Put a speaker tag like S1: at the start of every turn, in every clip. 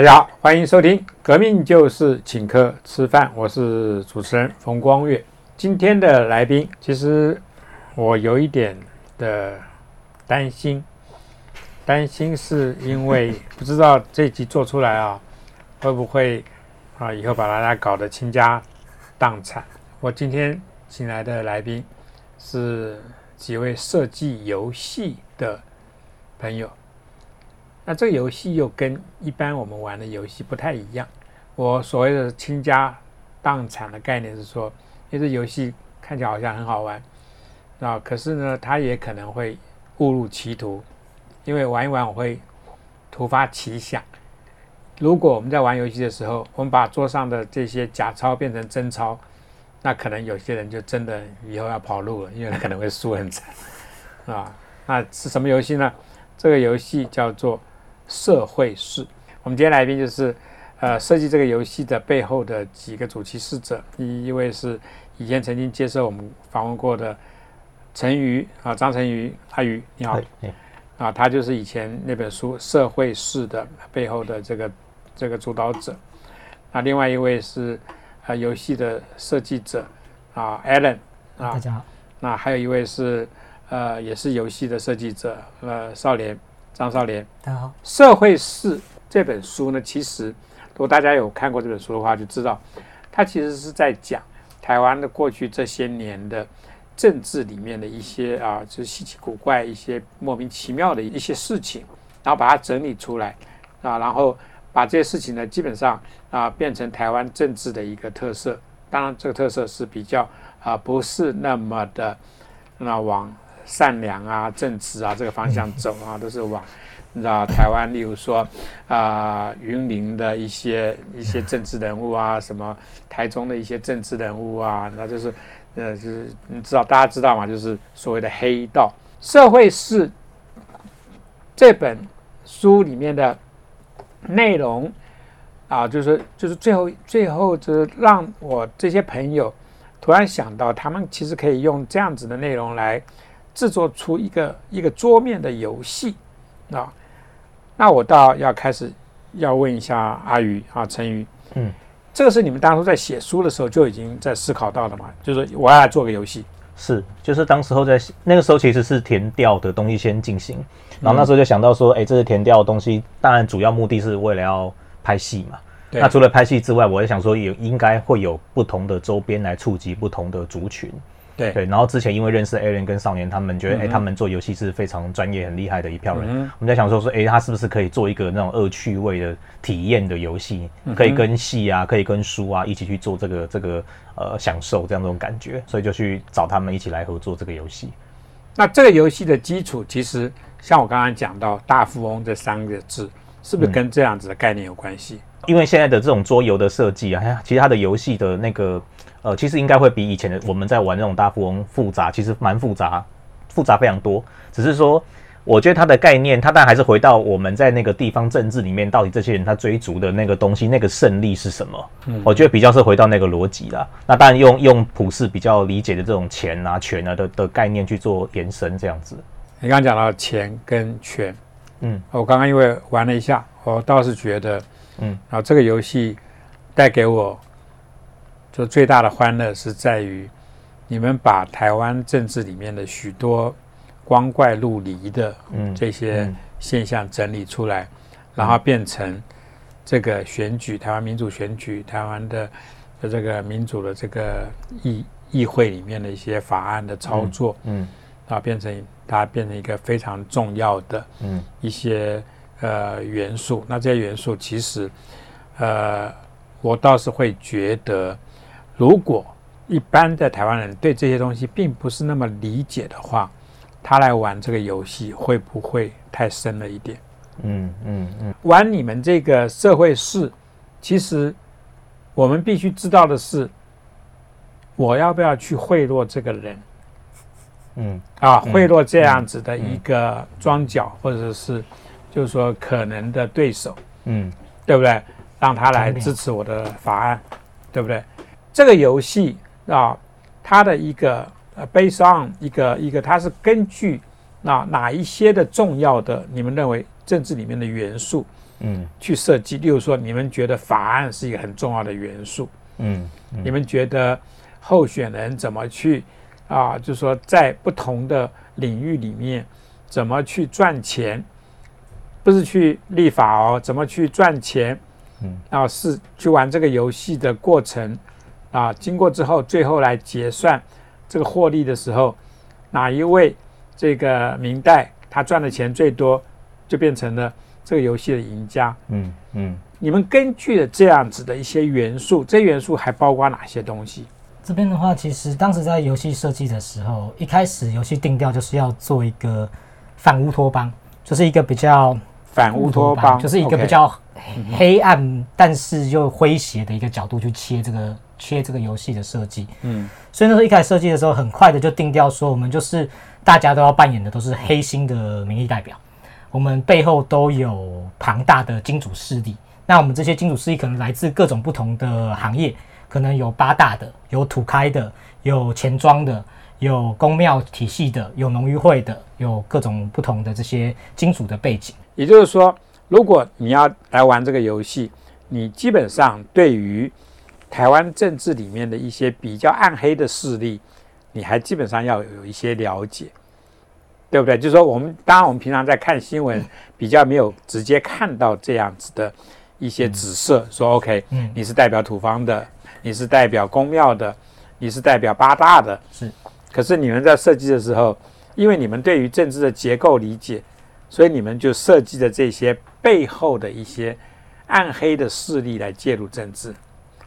S1: 大家好，欢迎收听《革命就是请客吃饭》，我是主持人冯光月。今天的来宾，其实我有一点的担心，担心是因为不知道这集做出来啊，会不会啊以后把大家搞得倾家荡产。我今天请来的来宾是几位设计游戏的朋友。那这个游戏又跟一般我们玩的游戏不太一样。我所谓的倾家荡产的概念是说，因为这游戏看起来好像很好玩，啊，可是呢，它也可能会误入歧途，因为玩一玩我会突发奇想。如果我们在玩游戏的时候，我们把桌上的这些假钞变成真钞，那可能有些人就真的以后要跑路了，因为他可能会输很惨，啊，那是什么游戏呢？这个游戏叫做。社会式，我们今天来宾就是，呃，设计这个游戏的背后的几个主题事者。第一位是以前曾经接受我们访问过的陈瑜啊，张晨瑜阿瑜，你好，啊，他就是以前那本书《社会式》的背后的这个这个主导者。那另外一位是呃游戏的设计者啊，Allen
S2: 啊，大家好。
S1: 那还有一位是呃也是游戏的设计者呃少年。张少莲，
S2: 大家好。
S1: 社会是这本书呢，其实如果大家有看过这本书的话，就知道它其实是在讲台湾的过去这些年的政治里面的一些啊，就是稀奇古怪、一些莫名其妙的一些事情，然后把它整理出来啊，然后把这些事情呢，基本上啊，变成台湾政治的一个特色。当然，这个特色是比较啊，不是那么的那往。善良啊，正直啊，这个方向走啊，都是往，你知道台湾，例如说啊，云林的一些一些政治人物啊，什么台中的一些政治人物啊，那就是呃，就是你知道大家知道吗？就是所谓的黑道社会是这本书里面的内容啊，就是就是最后最后就是让我这些朋友突然想到，他们其实可以用这样子的内容来。制作出一个一个桌面的游戏啊，那我倒要开始要问一下阿宇啊，陈宇，嗯，这个是你们当初在写书的时候就已经在思考到的嘛？就是我要来做个游戏，
S3: 是，就是当时候在那个时候其实是填调的东西先进行，然后那时候就想到说，哎，这是填调的东西，当然主要目的是为了要拍戏嘛。那除了拍戏之外，我也想说，也应该会有不同的周边来触及不同的族群。
S1: 对
S3: 对，然后之前因为认识 l n 跟少年，他们觉得哎，他们做游戏是非常专业、很厉害的一票人。我们在想说说，哎，他是不是可以做一个那种恶趣味的体验的游戏，可以跟戏啊，可以跟书啊一起去做这个这个呃享受这样这种感觉，所以就去找他们一起来合作这个游戏。
S1: 那这个游戏的基础其实像我刚刚讲到“大富翁”这三个字，是不是跟这样子的概念有关系？
S3: 因为现在的这种桌游的设计啊，其实它的游戏的那个。呃，其实应该会比以前的我们在玩那种大富翁复杂，其实蛮复杂，复杂非常多。只是说，我觉得它的概念，它当然还是回到我们在那个地方政治里面，到底这些人他追逐的那个东西，那个胜利是什么？嗯，我觉得比较是回到那个逻辑啦。那当然用用普世比较理解的这种钱啊、权啊的的概念去做延伸，这样子。
S1: 你刚刚讲到钱跟权，嗯，我刚刚因为玩了一下，我倒是觉得，嗯，啊，这个游戏带给我。就最大的欢乐是在于，你们把台湾政治里面的许多光怪陆离的这些现象整理出来，然后变成这个选举，台湾民主选举，台湾的的这个民主的这个议议会里面的一些法案的操作，嗯，然后变成它变成一个非常重要的，嗯，一些呃元素。那这些元素其实，呃，我倒是会觉得。如果一般的台湾人对这些东西并不是那么理解的话，他来玩这个游戏会不会太深了一点？嗯嗯嗯。玩你们这个社会事，其实我们必须知道的是，我要不要去贿赂这个人？嗯啊，贿赂这样子的一个庄脚，或者是就是说可能的对手，嗯，对不对？让他来支持我的法案，对不对？这个游戏啊，它的一个呃，based on 一个一个，它是根据那哪一些的重要的，你们认为政治里面的元素
S3: 嗯
S1: 去设计。例如说，你们觉得法案是一个很重要的元素，
S3: 嗯嗯
S1: 你们觉得候选人怎么去啊？就是说，在不同的领域里面怎么去赚钱，不是去立法哦，怎么去赚钱？
S3: 嗯，
S1: 啊，是去玩这个游戏的过程啊，经过之后，最后来结算这个获利的时候，哪一位这个明代他赚的钱最多，就变成了这个游戏的赢家。
S3: 嗯嗯，
S1: 你们根据了这样子的一些元素，这元素还包括哪些东西？
S2: 这边的话，其实当时在游戏设计的时候，一开始游戏定调就是要做一个反乌托邦，就是一个比较
S1: 反乌托邦
S2: 就是一个比较黑暗但是又诙谐的一个角度去切这个切这个游戏的设计。
S1: 嗯
S2: 所以那时候一开始设计的时候，很快的就定调说，我们就是大家都要扮演的都是黑心的民意代表，我们背后都有庞大的金主势力。那我们这些金主势力可能来自各种不同的行业，可能有八大的，有土开的，有钱庄的，有公庙体系的，有农渔会的，有各种不同的这些金主的背景。
S1: 也就是说，如果你要来玩这个游戏，你基本上对于台湾政治里面的一些比较暗黑的势力，你还基本上要有一些了解，对不对？就是说，我们当然我们平常在看新闻，比较没有直接看到这样子的一些指涉，说 OK，
S2: 嗯
S1: 你是代表土方的，你是代表公庙的，你是代表八大的，
S2: 是。
S1: 可是你们在设计的时候，因为你们对于政治的结构理解，所以你们就设计的这些背后的一些暗黑的势力来介入政治。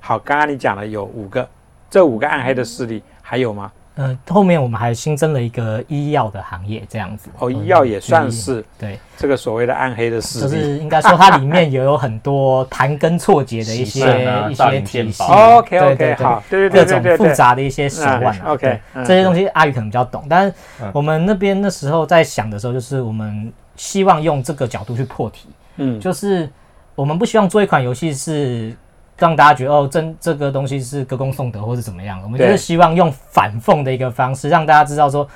S1: 好，刚刚你讲了有五个，这五个暗黑的势力还有吗？
S2: 呃，后面我们还新增了一个医药的行业，这样子。
S1: 哦，医药也算是
S2: 对，
S1: 这个所谓的暗黑的
S2: 就
S1: 势力。
S2: 就是应该说它里面也有很多盘根错节的一些
S3: 啊
S2: 一些体系。
S1: OK OK，
S2: 对对
S1: 好，对对
S2: 各种复杂的一些手腕啊。
S1: 嗯，OK，
S2: 这些东西阿宇可能比较懂，但是
S3: 嗯。
S2: 我们那边那时候在想的时候，就是我们希望用这个角度去破题，
S1: 嗯，
S2: 就是我们不希望做一款游戏是让大家觉得哦，真这个东西是歌功颂德或是怎么样，我们就是希望用反讽的一个方式，让大家知道说，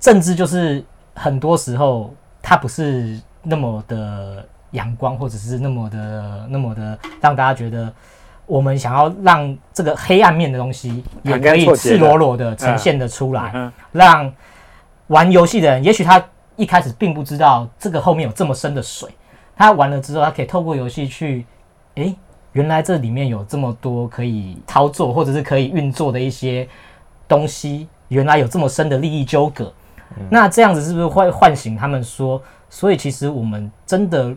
S2: 政治就是很多时候它不是那么的阳光，或者是那么的那么的让大家觉得。我们想要让这个黑暗面的东西也可以赤裸裸的呈现的出来，
S1: 嗯
S2: 让玩游戏的人，也许他一开始并不知道这个后面有这么深的水，他玩了之后，他可以透过游戏去，诶，原来这里面有这么多可以操作或者是可以运作的一些东西，原来有这么深的利益纠葛。那这样子是不是会唤醒他们说，所以其实我们真的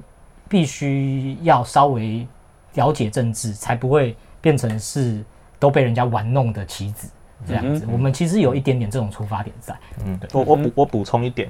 S2: 必须要稍微了解政治，才不会变成是都被人家玩弄的棋子这样子。我们其实有一点点这种出发点在。
S3: 嗯，我我补我补充一点，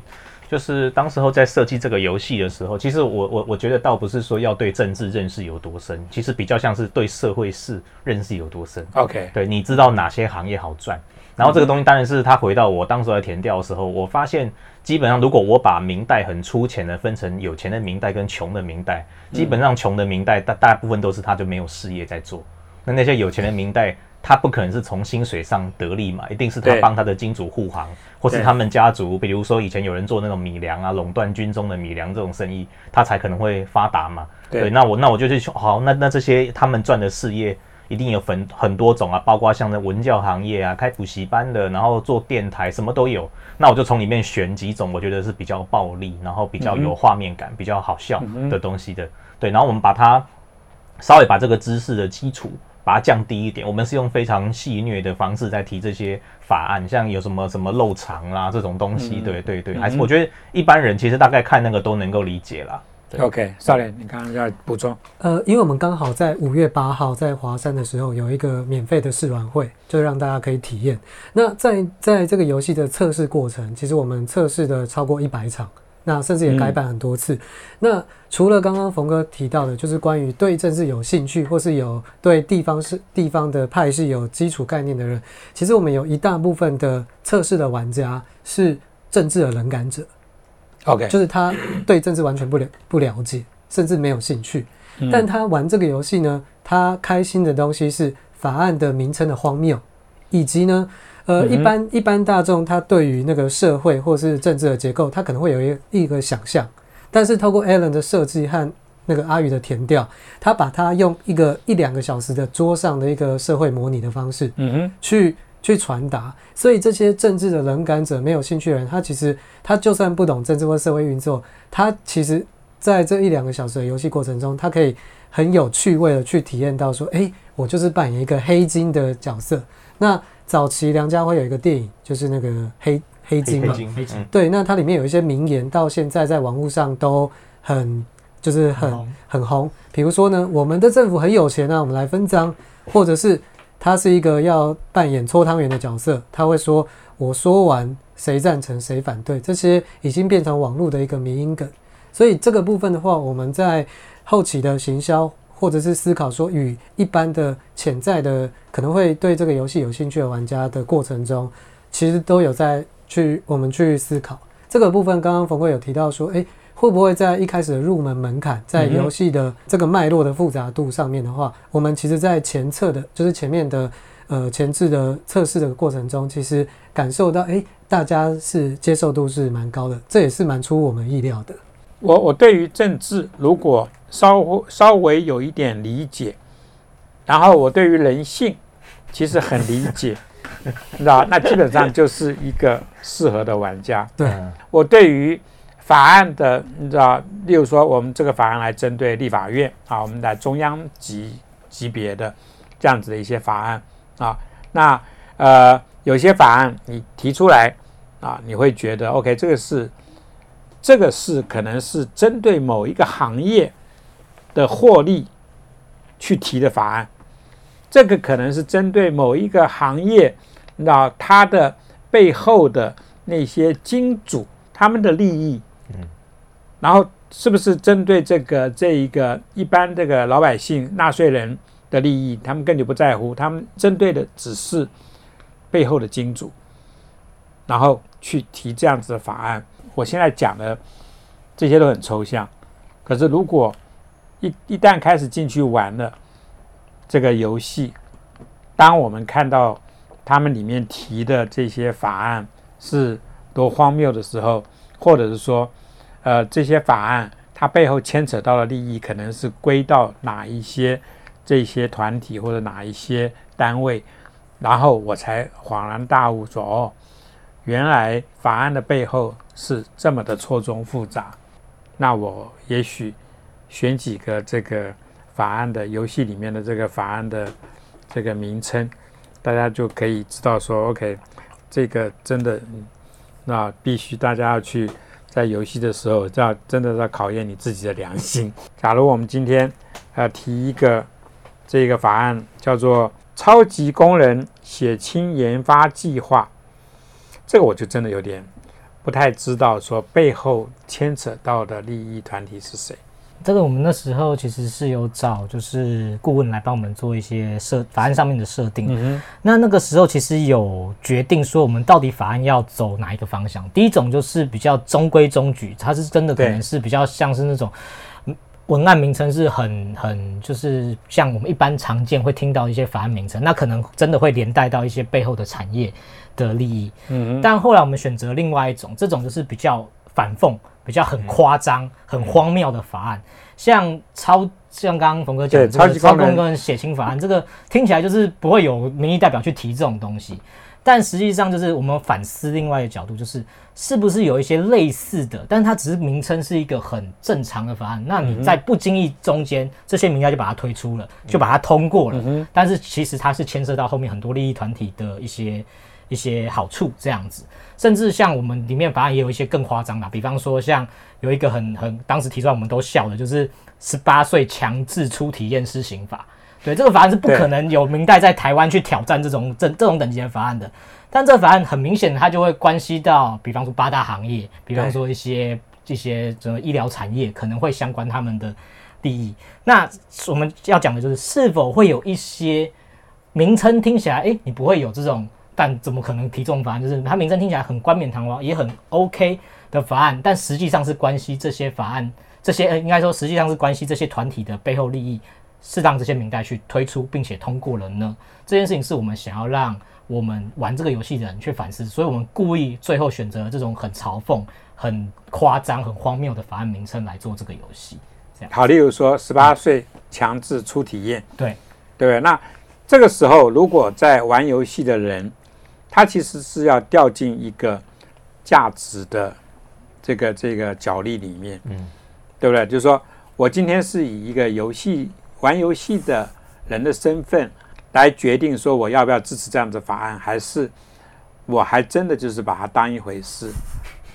S3: 就是当时候在设计这个游戏的时候，其实我我我觉得倒不是说要对政治认识有多深，其实比较像是对社会事认识有多深。
S1: ，OK，
S3: 对，你知道哪些行业好赚，然后这个东西当然是他回到我当时在填调的时候，我发现基本上如果我把明代很粗浅的分成有钱的明代跟穷的明代，基本上穷的明代大大部分都是他就没有事业在做，那那些有钱的明代。他不可能是从薪水上得利嘛，一定是他帮他的金主护航，或是他们家族，比如说以前有人做那种米粮啊，垄断军中的米粮这种生意，他才可能会发达嘛。
S1: 对
S3: 那我那我就去好，那那这些他们赚的事业一定有很很多种啊，包括像那文教行业啊，开补习班的，然后做电台，什么都有。那我就从里面选几种我觉得是比较暴力，然后比较有画面感、比较好笑的东西的。对，然后我们把它稍微把这个知识的基础。把它降低一点，我们是用非常戏谑的方式在提这些法案，像有什么什么漏藏啦这种东西，对对对，还是我觉得一般人其实大概看那个都能够理解啦。对。
S1: OK，少年，你刚刚要补充，
S4: 呃，因为我们刚好在五月八号在华山的时候有一个免费的试玩会，就让大家可以体验。那在在这个游戏的测试过程，其实我们测试的超过一百场，那甚至也改版很多次。那除了刚刚冯哥提到的，就是关于对政治有兴趣，或是有对地方是地方的派系有基础概念的人，其实我们有一大部分的测试的玩家是政治的冷感者。
S1: OK，
S4: 就是他对政治完全不了不了解，甚至没有兴趣。
S1: 嗯
S4: 但他玩这个游戏呢，他开心的东西是法案的名称的荒谬，以及呢，呃，
S1: 嗯
S4: 一般一般大众他对于那个社会或是政治的结构，他可能会有一一个想象，但是透过 Alan 的设计和那个阿宇的填调，他把它用一个一两个小时的桌上的一个社会模拟的方式
S1: 嗯哼，
S4: 去去传达，所以这些政治的冷感者、没有兴趣的人，他其实他就算不懂政治或社会运作，他其实在这一两个小时的游戏过程中，他可以很有趣味的去体验到说，诶，我就是扮演一个黑金的角色。那早期梁家辉有一个电影，就是那个黑黑金嘛，
S3: 金
S2: 黑金
S3: 嗯
S4: 对，那它里面有一些名言，到现在在网络上都很就是很
S2: 很红
S4: 很红。比如说呢，我们的政府很有钱啊，我们来分赃，或者是他是一个要扮演搓汤圆的角色，他会说我说完谁赞成谁反对，这些已经变成网络的一个迷因梗。所以这个部分的话，我们在后期的行销或者是思考说与一般的潜在的可能会对这个游戏有兴趣的玩家的过程中，其实都有在去我们去思考这个部分。刚刚冯贵有提到说，诶，会不会在一开始的入门门槛，在游戏的这个脉络的复杂度上面的话，我们其实在前测的，就是前面的呃前置的测试的过程中，其实感受到，诶，大家是接受度是蛮高的，这也是蛮出我们意料的。
S1: 我我对于政治如果稍稍微有一点理解，然后我对于人性其实很理解，你知道，那基本上就是一个适合的玩家。
S4: 对。
S3: 嗯
S1: 我对于法案的，你知道，例如说我们这个法案来针对立法院啊，我们来中央级级别的这样子的一些法案啊，那呃有些法案你提出来啊，你会觉得 OK，这个是这个是可能是针对某一个行业的获利去提的法案，这个可能是针对某一个行业，你知道它的背后的那些金主他们的利益，
S3: 嗯，
S1: 然后是不是针对这个这一个一般这个老百姓纳税人的利益，他们根本就不在乎，他们针对的只是背后的金主，然后去提这样子的法案。我现在讲的这些都很抽象，可是如果一一旦开始进去玩了这个游戏，当我们看到他们里面提的这些法案是多荒谬的时候，或者是说，呃，这些法案它背后牵扯到的利益可能是归到哪一些这些团体或者哪一些单位，然后我才恍然大悟说，哦，原来法案的背后是这么的错综复杂。那我也许选几个这个法案的游戏里面的这个法案的这个名称，大家就可以知道说，OK，这个真的，那必须大家要去在游戏的时候，要真的要考验你自己的良心。假如我们今天呃提一个这个法案叫做“超级工人血清研发计划”，这个我就真的有点不太知道说背后牵扯到的利益团体是谁。
S2: 这个我们那时候其实是有找就是顾问来帮我们做一些设法案上面的设定。
S1: 嗯
S2: 那那个时候其实有决定说我们到底法案要走哪一个方向。第一种就是比较中规中矩，它是真的可能是比较像是那种嗯文案名称是很很就是像我们一般常见会听到一些法案名称，那可能真的会连带到一些背后的产业的利益。
S1: 嗯
S2: 但后来我们选择另外一种，这种就是比较反讽、比较很夸张、很荒谬的法案，像超像刚刚冯哥讲的
S1: 超级
S2: 超工跟血清法案，这个听起来就是不会有民意代表去提这种东西。但实际上，就是我们反思另外一个角度，就是是不是有一些类似的，但是它只是名称是一个很正常的法案，那你在不经意中间，这些名家就把它推出了，就把它通过了。
S1: 嗯
S2: 但是其实它是牵涉到后面很多利益团体的一些一些好处这样子，甚至像我们里面法案也有一些更夸张的，比方说像有一个很很当时提出来我们都笑的，就是十八岁强制出体验施刑法。对，这个法案是不可能有明代在台湾去挑战这种这这种等级的法案的。但这个法案很明显，它就会关系到，比方说八大行业，比方说一些一些什么医疗产业，可能会相关他们的利益。那我们要讲的就是，是否会有一些名称听起来，诶，你不会有这种，但怎么可能提这种法案？就是它名称听起来很冠冕堂皇，也很 OK 的法案，但实际上是关系这些法案，这些、呃、应该说实际上是关系这些团体的背后利益，是让这些明代去推出并且通过了呢？这件事情是我们想要让我们玩这个游戏的人去反思，所以我们故意最后选择这种很嘲讽、很夸张、很荒谬的法案名称来做这个游戏。这样
S1: 好，例如说十八岁强制初体验，
S2: 对
S1: 对？那这个时候，如果在玩游戏的人，他其实是要掉进一个价值的这个这个角力里面，
S3: 嗯
S1: 对不对？就是说我今天是以一个游戏玩游戏的人的身份来决定说我要不要支持这样子法案，还是我还真的就是把它当一回事，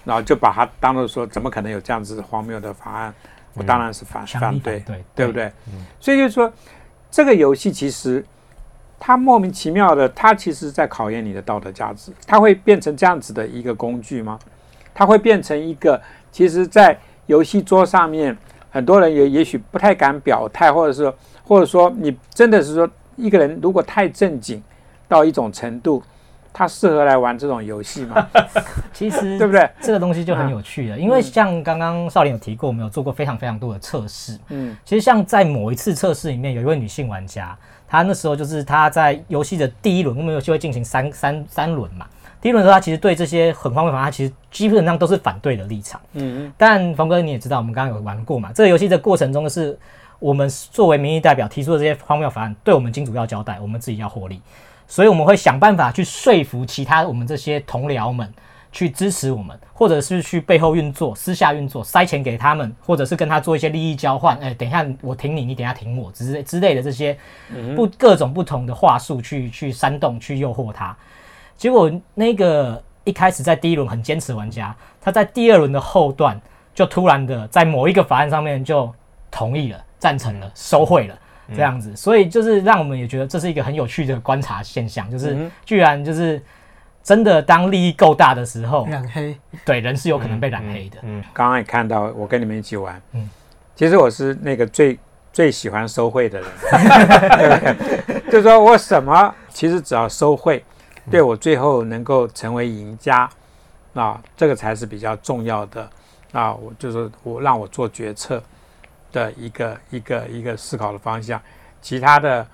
S1: 然后就把它当做说怎么可能有这样子荒谬的法案？我当然是反、反对
S2: 对，
S1: 对不？对？所以就是说，这个游戏其实他莫名其妙的，他其实在考验你的道德价值。他会变成这样子的一个工具吗？他会变成一个，其实，在游戏桌上面，很多人也也许不太敢表态，或者是，或者说你真的是说，一个人如果太正经到一种程度，他适合来玩这种游戏吗？
S2: 其实
S1: 对不对？
S2: 这个东西就很有趣了，因为像刚刚少林有提过，我们有做过非常非常多的测试。
S1: 嗯
S2: 其实像在某一次测试里面，有一位女性玩家，她那时候就是她在游戏的第一轮，我们游戏会进行三三三轮嘛。第一轮的时候，她其实对这些很荒谬法，她其实基本上都是反对的立场。
S1: 嗯
S2: 但冯哥你也知道，我们刚刚有玩过嘛，这个游戏的过程中是我们作为民意代表提出的这些荒谬法案，对我们金主要交代，我们自己要获利，所以我们会想办法去说服其他我们这些同僚们去支持我们，或者是去背后运作、私下运作、塞钱给他们，或者是跟他做一些利益交换。哎，等一下我挺你，你等下挺我之类之类的这些不各种不同的话术去去煽动、去诱惑他。结果那个一开始在第一轮很坚持玩家，他在第二轮的后段就突然的在某一个法案上面就同意了、赞成了、收贿了。这样子，所以就是让我们也觉得这是一个很有趣的观察现象，就是
S1: 嗯
S2: 居然就是真的当利益够大的时候，
S4: 染黑，
S2: 对人是有可能被染黑的。
S3: 嗯
S1: 刚刚也看到我跟你们一起玩，
S2: 嗯
S1: 其实我是那个最最喜欢收贿的人，对不对就是说我什么其实只要收贿，对我最后能够成为赢家，啊，这个才是比较重要的。啊，我就是我让我做决策的一个一个一个思考的方向，其他的。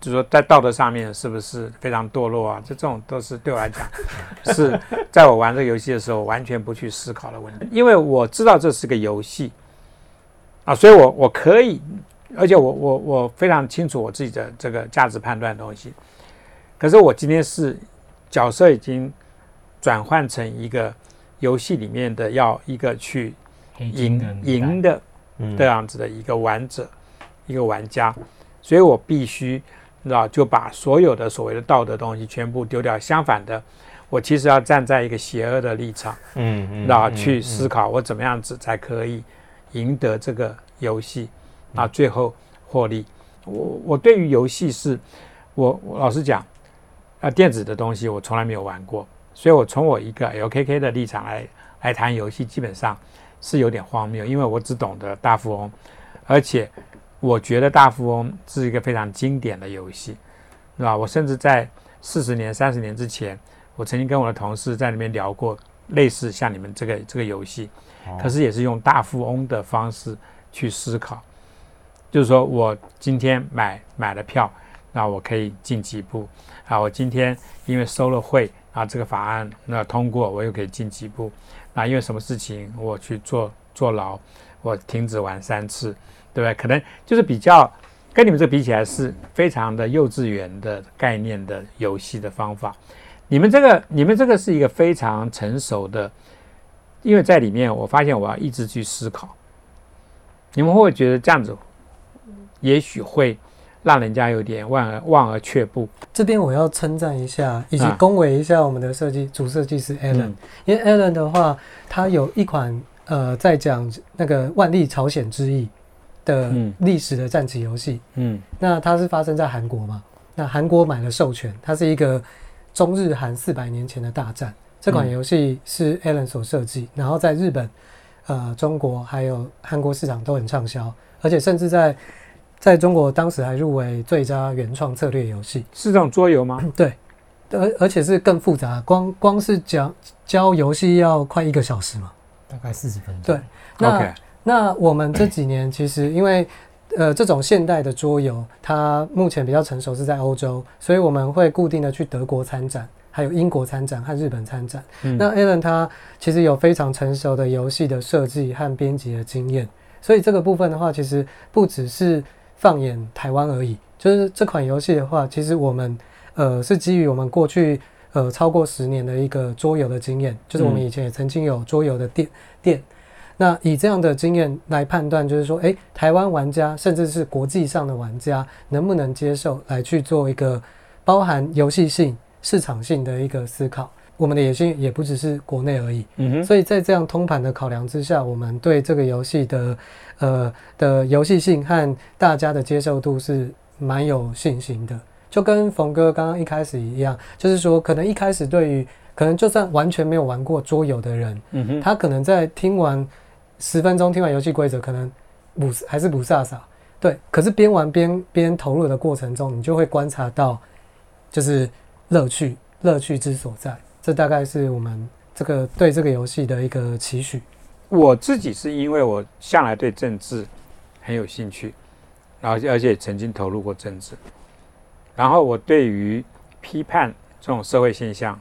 S1: 就是说，在道德上面是不是非常堕落啊？这这种都是对我来讲，是在我玩这个游戏的时候完全不去思考的问题，因为我知道这是个游戏啊，所以我我可以，而且我我我非常清楚我自己的这个价值判断的东西。可是我今天是角色已经转换成一个游戏里面的要一个去赢赢的
S3: 嗯
S1: 这样子的一个玩者，一个玩家，所以我必须，你知道，就把所有的所谓的道德东西全部丢掉。相反的，我其实要站在一个邪恶的立场，
S3: 嗯嗯
S1: 那去思考我怎么样子才可以赢得这个游戏，啊，最后获利。我我对于游戏是，我我老实讲，啊，电子的东西我从来没有玩过，所以我从我一个 LKK 的立场来来谈游戏，基本上是有点荒谬，因为我只懂得大富翁，而且我觉得大富翁是一个非常经典的游戏，是吧？我甚至在四十年、三十年之前，我曾经跟我的同事在里面聊过类似像你们这个这个游戏，可是也是用大富翁的方式去思考，就是说我今天买买了票，那我可以进几步啊？我今天因为收了会啊，这个法案那通过，我又可以进几步。啊因为什么事情我去坐坐牢，我停止玩三次，对不对？可能就是比较跟你们这比起来是非常的幼稚园的概念的游戏的方法。你们这个你们这个是一个非常成熟的，因为在里面我发现我要一直去思考。你们会不会觉得这样子，也许会让人家有点望而望而却步？
S4: 这边我要称赞一下，以及
S1: 啊。
S4: 恭维一下我们的设计主设计师 Alan，、
S1: 嗯。
S4: 因为 Alan 的话，他有一款呃在讲那个万历朝鲜之役的
S1: 嗯
S4: 历史的战棋游戏，
S1: 嗯。
S4: 那它是发生在韩国嘛？那韩国买了授权，它是一个中日韩四百年前的大战。这款
S1: 嗯
S4: 游戏是 Alan 所设计，然后在日本、呃中国还有韩国市场都很畅销，而且甚至在在中国当时还入围最佳原创策略游戏。
S1: 是这种桌游吗？
S4: 对，而而且是更复杂，光光是讲教游戏要快一个小时嘛。
S2: 大概四十分钟。
S4: 对，那那我们这几年其实因为呃这种现代的桌游，它目前比较成熟是在欧洲，所以我们会固定的去德国参展，还有英国参展和日本参展。
S1: 嗯
S4: 那 Alan 他其实有非常成熟的游戏的设计和编辑的经验，所以这个部分的话，其实不只是放眼台湾而已。就是这款游戏的话，其实我们呃是基于我们过去呃超过十年的一个桌游的经验，就是我们以前也曾经有桌游的店店。那以这样的经验来判断，就是说，诶，台湾玩家甚至是国际上的玩家能不能接受来去做一个包含游戏性、市场性的一个思考。我们的野心也不只是国内而已，
S1: 嗯哼，
S4: 所以在这样通盘的考量之下，我们对这个游戏的呃的游戏性和大家的接受度是蛮有信心的。就跟冯哥刚刚一开始一样，就是说，可能一开始对于可能就算完全没有玩过桌游的人，
S1: 嗯哼，
S4: 他可能在听完十分钟听完游戏规则，可能不还是不飒飒，对。可是边玩边边投入的过程中，你就会观察到，就是乐趣乐趣之所在。这大概是我们这个对这个游戏的一个期许。
S1: 我自己是因为我向来对政治很有兴趣，然后而且曾经投入过政治，然后我对于批判这种社会现象，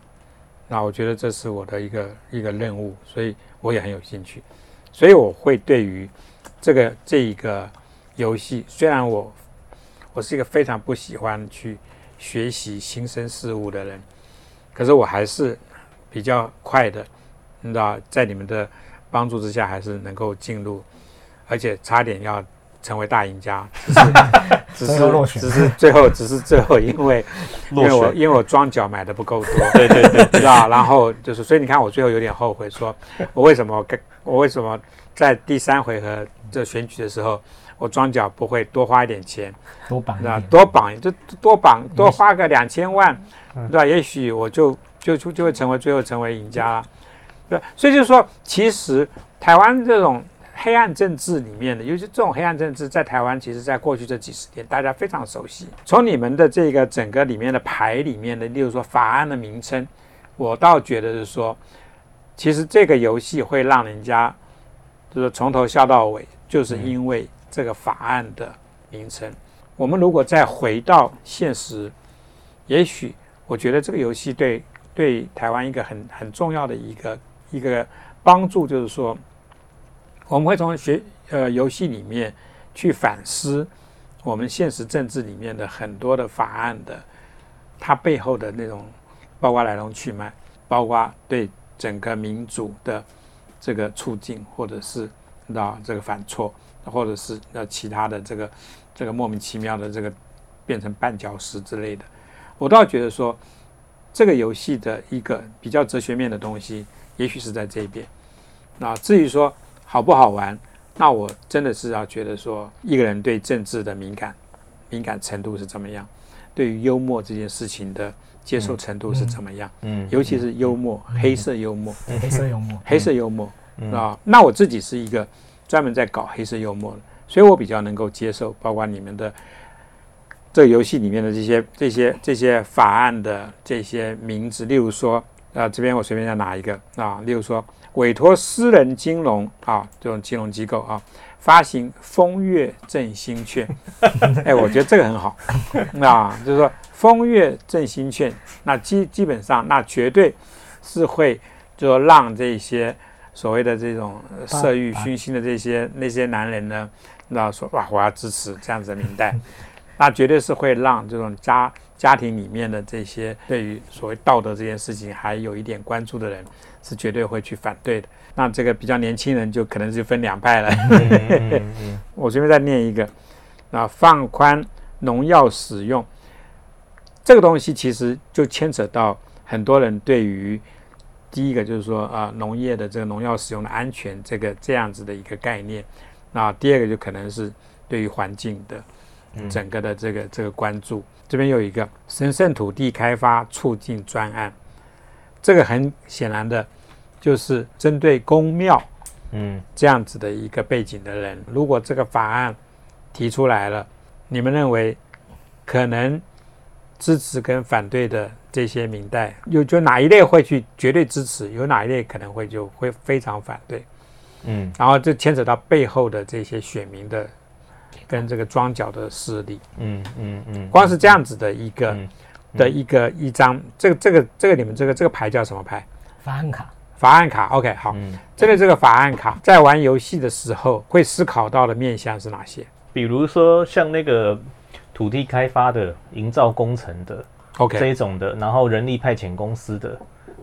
S1: 那我觉得这是我的一个一个任务，所以我也很有兴趣，所以我会对于这个这一个游戏，虽然我我是一个非常不喜欢去学习新生事物的人，可是我还是比较快的，你知道，在你们的帮助之下，还是能够进入，而且差点要成为大赢家，只是 只是只是最后只是最后因为 因为我，因为我庄脚买的不够多，
S3: 对 对对，
S1: 知道，然后就是，所以你看，我最后有点后悔，说我为什么跟我为什么在第三回合这选举的时候，我庄脚不会多花一点钱，
S2: 多绑一
S1: 对吧？多绑就多绑多花个两千万，对吧？也许我就就就就会成为最后成为赢家了，对。所以就是说，其实台湾这种黑暗政治里面的，尤其这种黑暗政治，在台湾其实在过去这几十年，大家非常熟悉。从你们的这个整个里面的牌里面的，例如说法案的名称，我倒觉得是说，其实这个游戏会让人家就是从头笑到尾，就是因为这个法案的名称。我们如果再回到现实，也许我觉得这个游戏对对台湾一个很很重要的一个一个帮助，就是说，我们会从学呃游戏里面去反思我们现实政治里面的很多的法案的它背后的那种，包括来龙去脉，包括对整个民主的这个促进，或者是啊这个反错，或者是呃其他的这个这个莫名其妙的这个变成绊脚石之类的，我倒觉得说，这个游戏的一个比较哲学面的东西，也许是在这边。那至于说好不好玩，那我真的是要觉得说，一个人对政治的敏感敏感程度是怎么样，对于幽默这件事情的接受程度是怎么样，
S3: 嗯，
S1: 尤其是幽默，黑色幽默，
S2: 黑色幽默，
S1: 黑色幽默啊。那我自己是一个专门在搞黑色幽默的，所以我比较能够接受，包括你们的这个游戏里面的这些这些这些法案的这些名字，例如说啊，这边我随便再拿一个啊，例如说委托私人金融啊这种金融机构啊发行风月振兴券，哎，我觉得这个很好啊，就是说风月振兴券，那基基本上那绝对是会就让这些所谓的这种呃色欲熏心的这些那些男人呢，那说哇，我要支持这样子的明代，那绝对是会让这种家家庭里面的这些对于所谓道德这件事情还有一点关注的人，是绝对会去反对的。那这个比较年轻人就可能是分两派了。我随便再念一个，啊，放宽农药使用，这个东西其实就牵扯到很多人对于第一个就是说啊、农业的这个农药使用的安全这个这样子的一个概念，那第二个就可能是对于环境的整个的这个这个关注。这边有一个神圣土地开发促进专案，这个很显然的就是针对公庙
S3: 嗯。
S1: 这样子的一个背景的人，如果这个法案提出来了，你们认为可能支持跟反对的这些明代，有就哪一类会去绝对支持，有哪一类可能会就会非常反对，
S3: 嗯。
S1: 然后这牵扯到背后的这些选民的跟这个庄脚的势力，
S3: 嗯嗯嗯，
S1: 光是这样子的一个、
S3: 嗯
S1: 的一个一张，这个这个这个你们这个这个牌叫什么牌？
S2: 法案卡，
S1: 法案卡，OK，好。
S3: 嗯，
S1: 针对这个法案卡，在玩游戏的时候会思考到的面向是哪些
S3: 比如说像那个土地开发的、营造工程的
S1: ？OK，这
S3: 一种的，然后人力派遣公司的，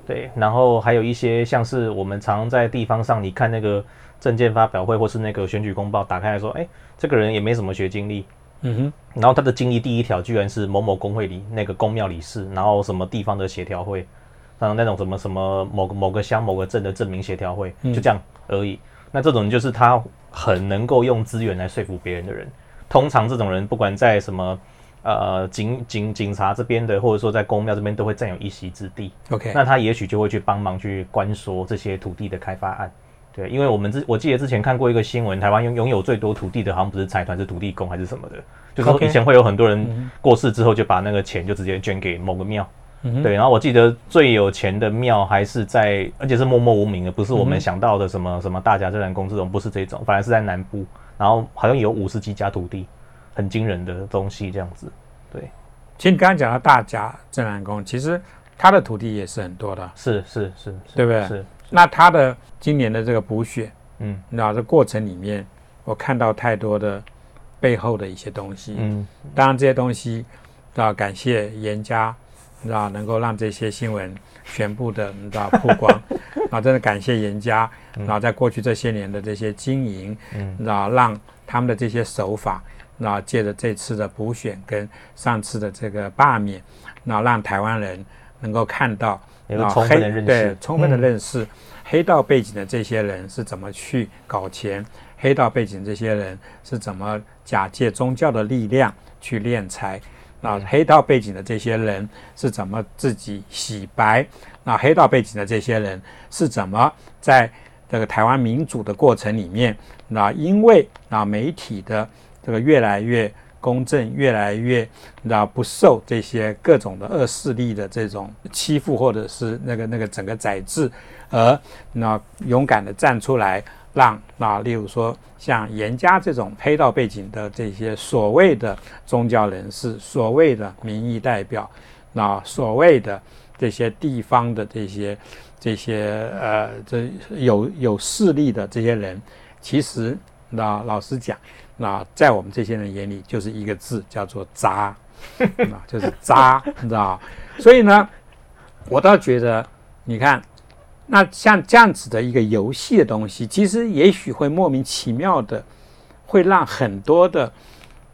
S3: 对，然后还有一些像是我们常在地方上，你看那个证件发表会或是那个选举公报，打开来说，哎，这个人也没什么学经历，
S1: 嗯哼，
S3: 然后他的经历第一条居然是某某工会里那个公庙理事，然后什么地方的协调会，然后那种什么什么某个某个乡某个镇的证明协调会，就这样而已。那这种就是他很能够用资源来说服别人的人。通常这种人不管在什么呃警警警察这边的，或者说在公庙这边，都会占有一席之地。
S1: OK，
S3: 那他也许就会去帮忙去关说这些土地的开发案。对，因为我们之我记得之前看过一个新闻，台湾拥拥有最多土地的，好像不是财团，是土地公还是什么的。就是说以前会有很多人过世之后，就把那个钱就直接捐给某个庙。
S1: 嗯
S3: 对，然后我记得最有钱的庙还是在，而且是默默无名的，不是我
S1: 嗯
S3: 们想到的什么什么大甲镇南宫这种，不是这种，反而是在南部，然后好像有五十几家土地，很惊人的东西这样子。对，
S1: 其实你刚刚讲到大甲镇南宫，其实它的土地也是很多的，
S3: 是是是，是
S1: 对不对？
S3: 是，
S1: 那他的今年的这个补选，
S3: 嗯。
S1: 那这过程里面，我看到太多的背后的一些东西。
S3: 嗯。
S1: 当然这些东西，啊，感谢严家，你知道能够让这些新闻全部的你知道曝光，啊，真的感谢严家，然后在过去这些年的这些经营，
S3: 嗯。
S1: 然后让他们的这些手法，然后借着这次的补选跟上次的这个罢免，然后让台湾人能够看到，
S3: 有个充分的认识
S1: 黑对，充分的
S3: 嗯
S1: 认识、黑道背景的这些人是怎么去搞钱，黑道背景这些人是怎么假借宗教的力量去敛财。那黑道背景的这些人是怎么自己洗白？那黑道背景的这些人是怎么在这个台湾民主的过程里面，那因为啊媒体的这个越来越公正，越来越那不受这些各种的恶势力的这种欺负，或者是那个那个整个宰制，而那勇敢的站出来，让那例如说像严家这种黑道背景的这些所谓的宗教人士、所谓的民意代表，那所谓的这些地方的这些这些呃这有有势力的这些人，其实那老实讲，那在我们这些人眼里就是一个字，叫做渣，啊，就是渣，你知道？所以呢，我倒觉得，你看，那像这样子的一个游戏的东西，其实也许会莫名其妙的，会让很多的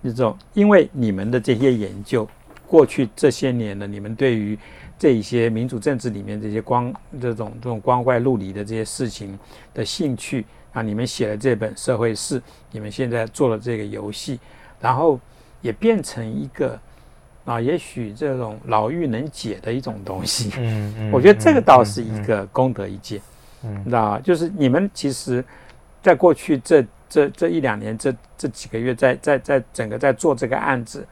S1: 这种，因为你们的这些研究，过去这些年的你们对于这一些民主政治里面这些光这种这种光怪陆离的这些事情的兴趣啊，你们写了这本《社会史》，你们现在做了这个游戏，然后也变成一个啊，也许这种牢狱能解的一种东西。
S3: 嗯嗯，
S1: 我觉得这个倒是
S3: 嗯
S1: 一个功德一件，
S3: 嗯
S1: 你知道？就是你们其实，在过去这这这一两年，这这几个月，在在在整个在做这个案子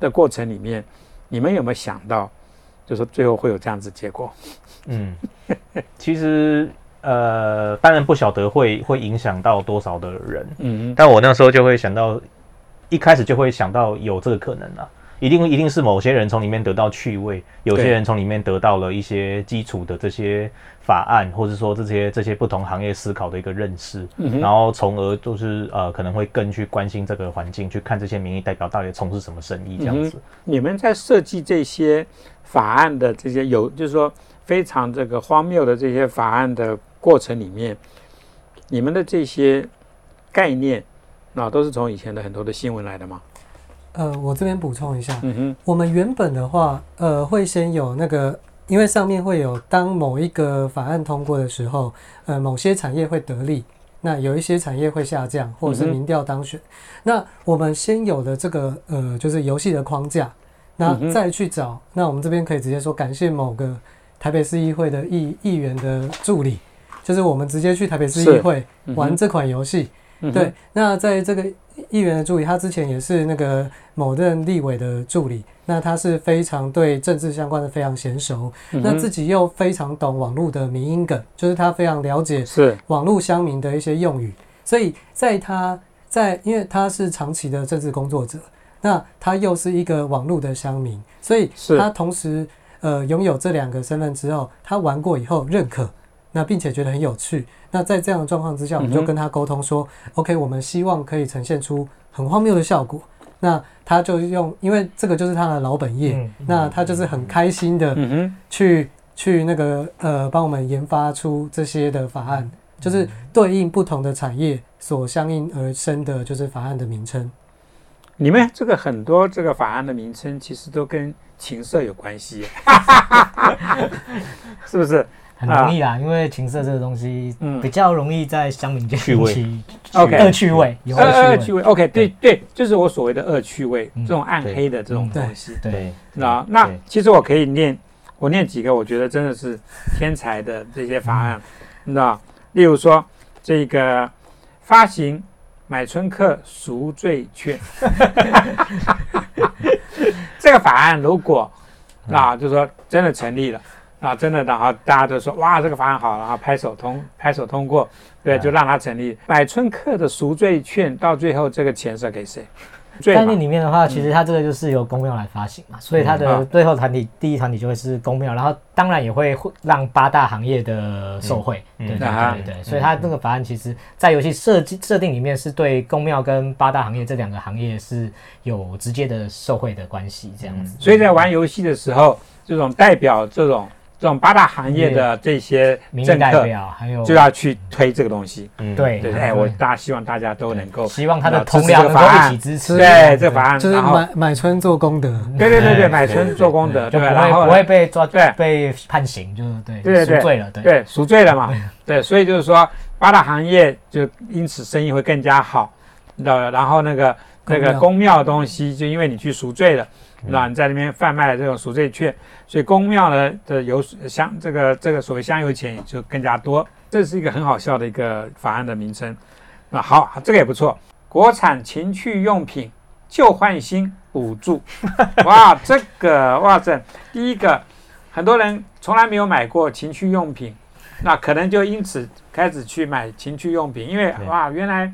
S1: 的过程里面，你们有没有想到，就是最后会有这样子结果？
S3: 嗯，其实呃，当然不晓得会会影响到多少的人，
S1: 嗯。
S3: 但我那时候就会想到，一开始就会想到有这个可能啊，一定一定是某些人从里面得到趣味，有些人从里面得到了一些基础的这些法案，或者说这些这些不同行业思考的一个认识，
S1: 嗯
S3: 然后从而就是呃可能会更去关心这个环境，去看这些民意代表到底从事什么生意这样子。
S1: 你们在设计这些法案的这些有，就是说非常这个荒谬的这些法案的过程里面，你们的这些概念，那、都是从以前的很多的新闻来的吗？
S4: 呃，我这边补充一下，
S1: 嗯哼，
S4: 我们原本的话，呃，会先有那个，因为上面会有当某一个法案通过的时候，呃，某些产业会得利，那有一些产业会下降，或者是民调当选。那我们先有的这个呃，就是游戏的框架，那再去找。那我们这边可以直接说感谢某个台北市议会的议议员的助理，就是我们直接去台北市议会玩这款游戏。
S1: 嗯
S4: 对，，那在这个议员的助理，他之前也是那个某任立委的助理，那他是非常对政治相关的非常娴熟，
S1: 嗯
S4: 那自己又非常懂网络的民音梗，就是他非常了解
S1: 是。
S4: 网络乡民的一些用语，所以在他在因为他是长期的政治工作者，那他又是一个网络的乡民，所以他同时呃拥有这两个身份之后，他玩过以后认可，那并且觉得很有趣。那在这样的状况之下，我们就跟他沟通说、o k 我们希望可以呈现出很荒谬的效果。那他就用，因为这个就是他的老本业，
S2: 嗯
S4: 那他就是很开心的
S1: 嗯，
S4: 去去那个呃，帮我们研发出这些的法案，就是对应不同的产业所相应而生的，就是法案的名称。
S1: 你们这个很多这个法案的名称其实都跟情色有关系，是不是？
S2: 很容易啦，因为情色这个东西
S1: 嗯。
S2: 比较容易在乡民间
S3: 趣味。
S2: 引起
S1: OK
S2: 恶趣味，有
S1: 恶
S2: 恶趣味。
S1: ，OK，对。对，就是我所谓的恶趣味，
S2: 嗯。
S1: 这种暗黑的这种东西。
S2: 对，
S1: 那那其实我可以念，我念几个我觉得真的是天才的这些法案，你知道，例如说这个发行买春客赎罪券，这个法案如果啊，就说真的成立了。啊，真的，然后大家都说哇，这个法案好，然后拍手通拍手通过，对，
S3: 嗯
S1: 就让它成立。百春客的赎罪券到最后这个钱是给谁？罪嘛
S2: 概念里面的话，其实它这个就是由公庙来发行嘛，所以它的最后团体第一团体就会是公庙，然后当然也会让八大行业的受贿，
S3: 嗯
S2: 对对对对，所以它这个法案其实在游戏设计设定里面是对公庙跟八大行业这两个行业是有直接的受贿的关系，这样子。
S1: 所以在玩游戏的时候，这种代表这种这种八大行业的这些政客，
S2: 还有
S1: 就要去推这个东西。
S3: 嗯。
S2: 对。
S1: 对，哎，我大希望大家都能够
S2: 希望他的
S1: 那支持
S2: 同僚能够
S1: 这个法案。
S2: 一起支持，
S1: 对这个法案，
S4: 就是
S1: 然后
S4: 买买春做功德，
S1: 对对对对，
S2: 哎
S1: 买春做功德，
S2: 就
S1: 对？然后
S2: 不会不会被抓
S1: 对。
S2: 被判刑，就是对
S1: 对对
S2: 赎罪了，对。
S1: 对赎罪了嘛，对，所以就是说八大行业就因此生意会更加好，的，然后那个那个
S4: 公庙。
S1: 公庙的东西，就因为你去赎罪了，那你在那边贩卖这种赎罪券，所以公庙呢的油香这个这个所谓香油钱也就更加多，这是一个很好笑的一个法案的名称。那好，这个也不错，国产情趣用品旧换新补助，哇，这个哇塞，第一个很多人从来没有买过情趣用品，那可能就因此开始去买情趣用品，因为哇，原来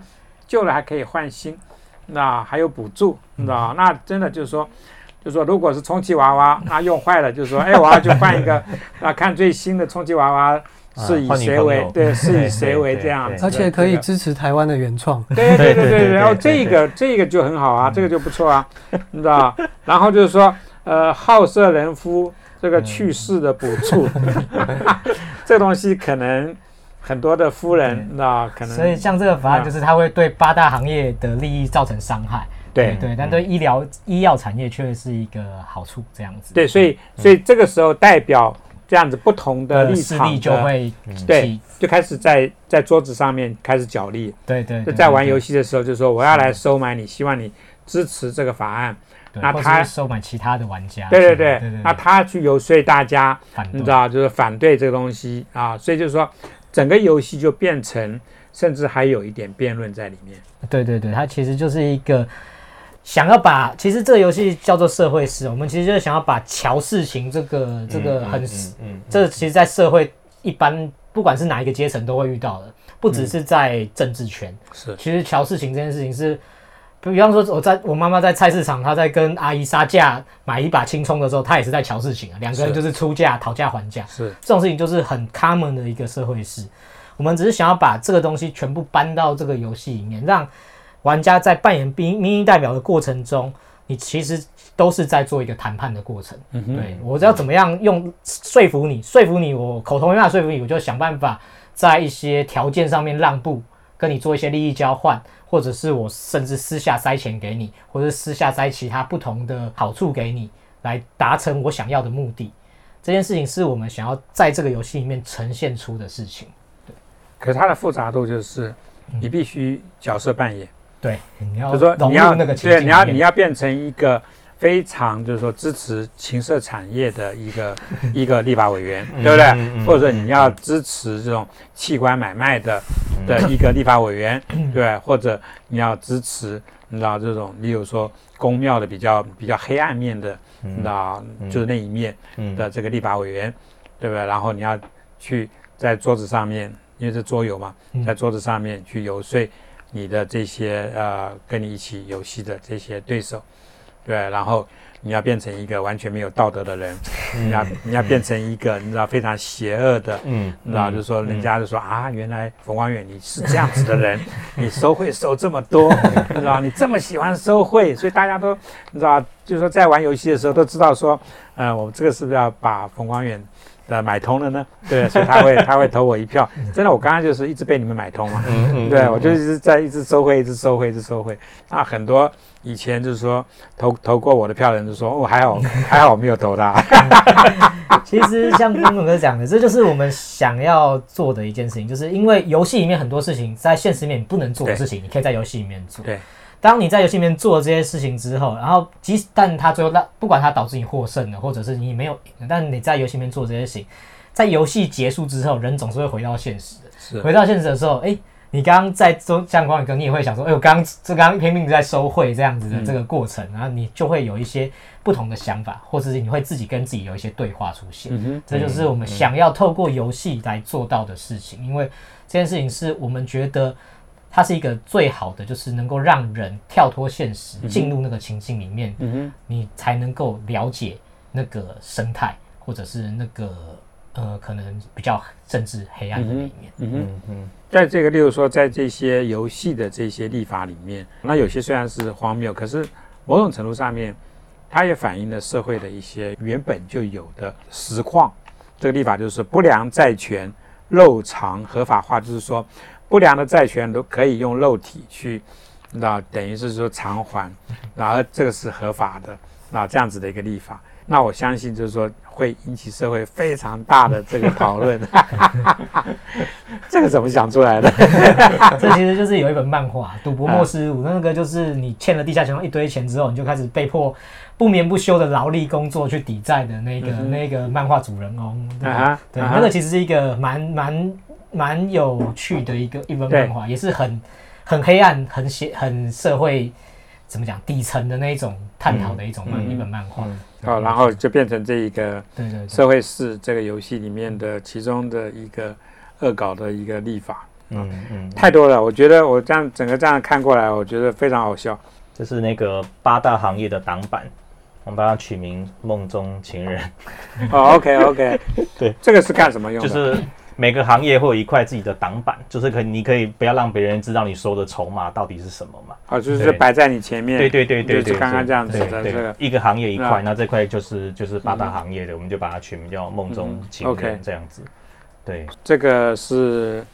S1: 旧了还可以换新，那还有补助，你知道？那真的就是说。就是说，如果是充气娃娃，那用坏了，就是说，哎，我要去换一个，啊看最新的充气娃娃是以谁？为对，是以谁为这样子，
S4: 而且可以支持台湾的原创。
S1: 对对对对然后这个这个就很好啊，这个就不错啊，你知道？然后就是说，呃，好色人夫这个去世的补助，这东西可能很多的夫人，你知道？可能
S2: 所以像这个法案，就是它会对八大行业的利益造成伤害，
S1: 对
S2: 对，但对医疗医药产业却是一个好处，这样子。
S1: 对，所以所以这个时候代表这样子不同的
S2: 的
S1: 立场
S2: 就
S1: 的
S2: 会
S1: 对，就开始在在桌子上面开始角力，
S2: 对对，对
S1: 就在玩游
S2: 戏，
S1: 的时候就说我要来收买你，希望你支持这个法案。那他
S2: 收买其他的玩家，
S1: 对对对
S2: 对对，
S1: 那他去游说大家，你知道，就是反对这个东西啊，所以就是说，整个游戏就变成，甚至还有一点辩论在里面。
S2: 对对对，它其实就是一个想要把，其实这个游戏叫做社会史，我们其实就是想要把乔事情这个这个很，
S3: 嗯
S2: 这其实，在社会一般不管是哪一个阶层都会遇到的，不只是在政治圈，
S1: 是
S2: 其实乔事情这件事情是。比方说，我在我妈妈在菜市场，她在跟阿姨杀价买一把青葱的时候，她也是在乔事情啊，两个人就是出价讨价还价。
S1: 是，
S2: 这种事情就是很 common 的一个社会事。我们只是想要把这个东西全部搬到这个游戏里面，让玩家在扮演民民意代表的过程中，你其实都是在做一个谈判的过程。
S1: 嗯，
S2: 对我要怎么样用说服你，说服你，我口头没办法说服你，我就想办法在一些条件上面让步，跟你做一些利益交换，或者是我甚至私下塞钱给你，或者私下塞其他不同的好处给你，来达成我想要的目的。这件事情是我们想要在这个游戏里面呈现出的事情。
S1: 可是它的复杂度就是，你必须角色扮演，
S2: 对，你要
S1: 就是说你要
S2: 那个情
S1: 对，你要你要变成一个非常就是说支持情色产业的一个 一个立法委员，对不对？或者你要支持这种器官买卖的的一个立法委员，对，或者你要支持你知道这种，例如说公庙的比较比较黑暗面的，你知道就是那一面
S3: 嗯。
S1: 的这个立法委员，对不对？然后你要去在桌子上面，因为是桌游嘛，
S2: 嗯。
S1: 在桌子上面去游说你的这些呃跟你一起游戏的这些对手，对，然后你要变成一个完全没有道德的人，你要你要变成一个你知道非常邪恶的，
S3: 嗯，
S1: 你知道，就是说人家就说啊，原来冯光远你是这样子的人，你收贿收这么多，你知道，你这么喜欢收贿，所以大家都你知道，就是说在玩游戏的时候都知道说，呃，我们这个是不是要把冯光远的买通了呢？对，所以他会他会投我一票。真的，我刚刚就是一直被你们买通嘛，
S3: 嗯嗯
S1: 对我就一直在一直收贿，一直收贿，一直收贿。那很多以前就是说投投过我的票的人就说，哦，还好 还好我没有投他。
S2: 其实像公总哥讲的，这就是我们想要做的一件事情，就是因为游戏里面很多事情在现实里面你不能做的事情，你可以在游戏里面做。
S1: 对，
S2: 当你在游戏里面做了这些事情之后，然后即使但他最后让不管他导致你获胜了，或者是你没有赢，但你在游戏里面做这些事情，在游戏结束之后，人总是会回到现实的。
S1: 是
S2: 回到现实的时候，哎、你刚刚在做像光宇哥，你也会想说，哎、我刚刚这刚刚拼命在收贿这样子的这个过程，然后你就会有一些不同的想法，或者是你会自己跟自己有一些对话出现。
S1: 嗯哼，
S2: 这就是我们想要透过游戏来做到的事情，因为这件事情是我们觉得它是一个最好的，就是能够让人跳脱现实，进入那个情境里面，
S1: 嗯。
S2: 你才能够了解那个生态，或者是那个呃可能比较政治黑暗的那一面。
S1: 嗯哼，
S3: 嗯嗯
S1: 在这个，例如说，在这些游戏的这些立法里面，那有些虽然是荒谬，可是某种程度上面，它也反映了社会的一些原本就有的实况。这个立法就是不良债权肉偿合法化，就是说不良的债权都可以用肉体去，那等于是说偿还，然后这个是合法的，那这样子的一个立法。那我相信就是说会引起社会非常大的这个讨论。这个怎么想出来的？
S2: 这其实就是有一本漫画《赌博默示录》，那个就是你欠了地下钱一堆钱之后，你就开始被迫不眠不休的劳力工作去抵债的那个、
S1: 嗯
S2: 那个漫画主人翁。对
S1: 啊
S2: 对，
S1: 啊
S2: 那个其实是一个蛮蛮蛮有趣的一个一本漫画，也是很很黑暗、很写、很社会怎么讲底层的那一种探讨的一种漫、
S1: 嗯。
S2: 一本漫画。
S3: 嗯
S1: 哦，然后就变成这一个
S2: 对对对，
S1: 社会是这个游戏里面的其中的一个恶搞的一个立法，
S3: 嗯嗯，
S1: 太多了。我觉得我这样整个这样看过来，我觉得非常好笑。
S3: 这是那个八大行业的挡板，我们把它取名“梦中情人。
S1: 哦，OK OK，
S3: 对，
S1: 这个是干什么”，用
S3: 就？是每个行业会有一块自己的挡板，就是可以你可以不要让别人知道你收的筹码到底是什么嘛。
S1: 啊，就是
S3: 对
S1: 摆在你前面。
S3: 对对对对对，
S1: 就是刚刚这样子
S3: 对对
S1: 的这个。
S3: 一个行业一
S1: 啊
S3: 块，那这块就是就是八大行业的，我们就把它取名叫“梦中情人”这样子。对，
S1: 这个是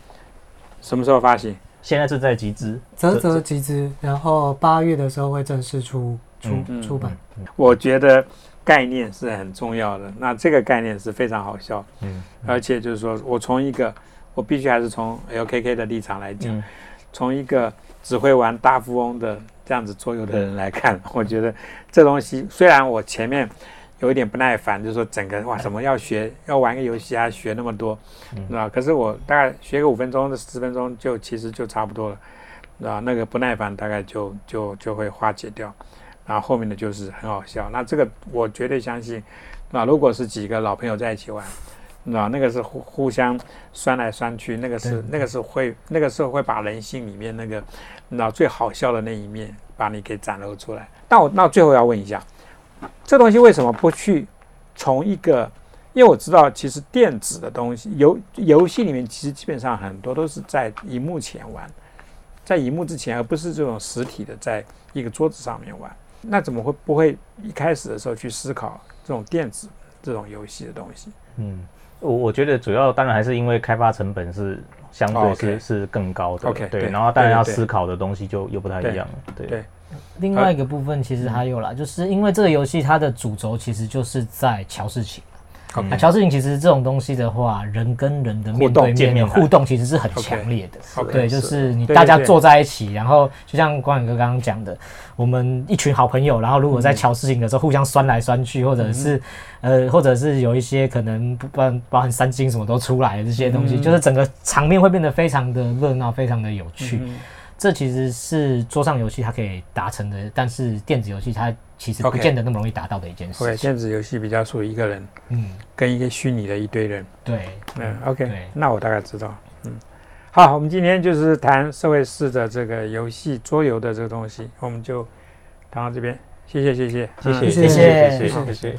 S1: 什么时候发行？
S3: 现在正在集资，
S4: 啧啧集资，然后八月的时候会正式出出、
S3: 嗯
S4: 出版。
S1: 我觉得概念是很重要的。那这个概念是非常好笑，
S3: 嗯
S1: 而且就是说我从一个，我必须还是从 LKK 的立场来讲，
S3: 嗯。
S1: 从一个只会玩大富翁的这样子桌游的人来看，我觉得这东西虽然我前面有一点不耐烦，就是说整个哇，什么要学要玩个游戏啊，学那么多，
S3: 嗯。
S1: 是吧？可是我大概学个五分钟、十分钟就其实就差不多了，啊，那个不耐烦大概就就就会化解掉，然后后面的就是很好笑。那这个我绝对相信，那如果是几个老朋友在一起玩。那那个是互互相酸来酸去，那个是那个是会那个时候会把人性里面那个那最好笑的那一面把你给展露出来。那我那最后要问一下，这东西为什么不去从一个？因为我知道，其实电子的东西游游戏里面，其实基本上很多都是在荧幕前玩，在荧幕之前，而不是这种实体的在一个桌子上面玩。那怎么会不会一开始的时候去思考这种电子这种游戏的东西？
S3: 嗯，我我觉得主要当然还是因为开发成本是相
S1: 哦
S3: 对是是更高的对，
S1: 对
S3: 然后当然要思考的东西就又不太一样，对
S1: 对。
S2: 另外一个部分其实还有啦，就是因为这个游戏它的主轴其实就是在乔事情。
S3: 嗯。
S2: 那乔事情其实这种东西的话，人跟人的面对面互动其实是很强烈的。对，就是你大家坐在一起，然后就像光远哥刚刚讲的，我们一群好朋友，然后如果在乔事情的时候互相酸来酸去，或者是呃，或者是有一些可能不包包含三金什么都出来的这些东西，
S1: 嗯。
S2: 就是整个场面会变得非常的热闹，非常的有趣。这其实是桌上游戏，它可以达成的，但是电子游戏它其实不见得那么容易达到的一件事。对，
S1: 电子游戏比较属于一个人，
S2: 嗯，
S1: 跟一个虚拟的一堆人，
S2: 对，
S1: 嗯，OK，那我大概知道，嗯，好，我们今天就是谈社会式的这个游戏桌游的这个东西，我们就谈到这边，谢谢，
S2: 谢谢，
S3: 谢谢，谢谢，谢谢。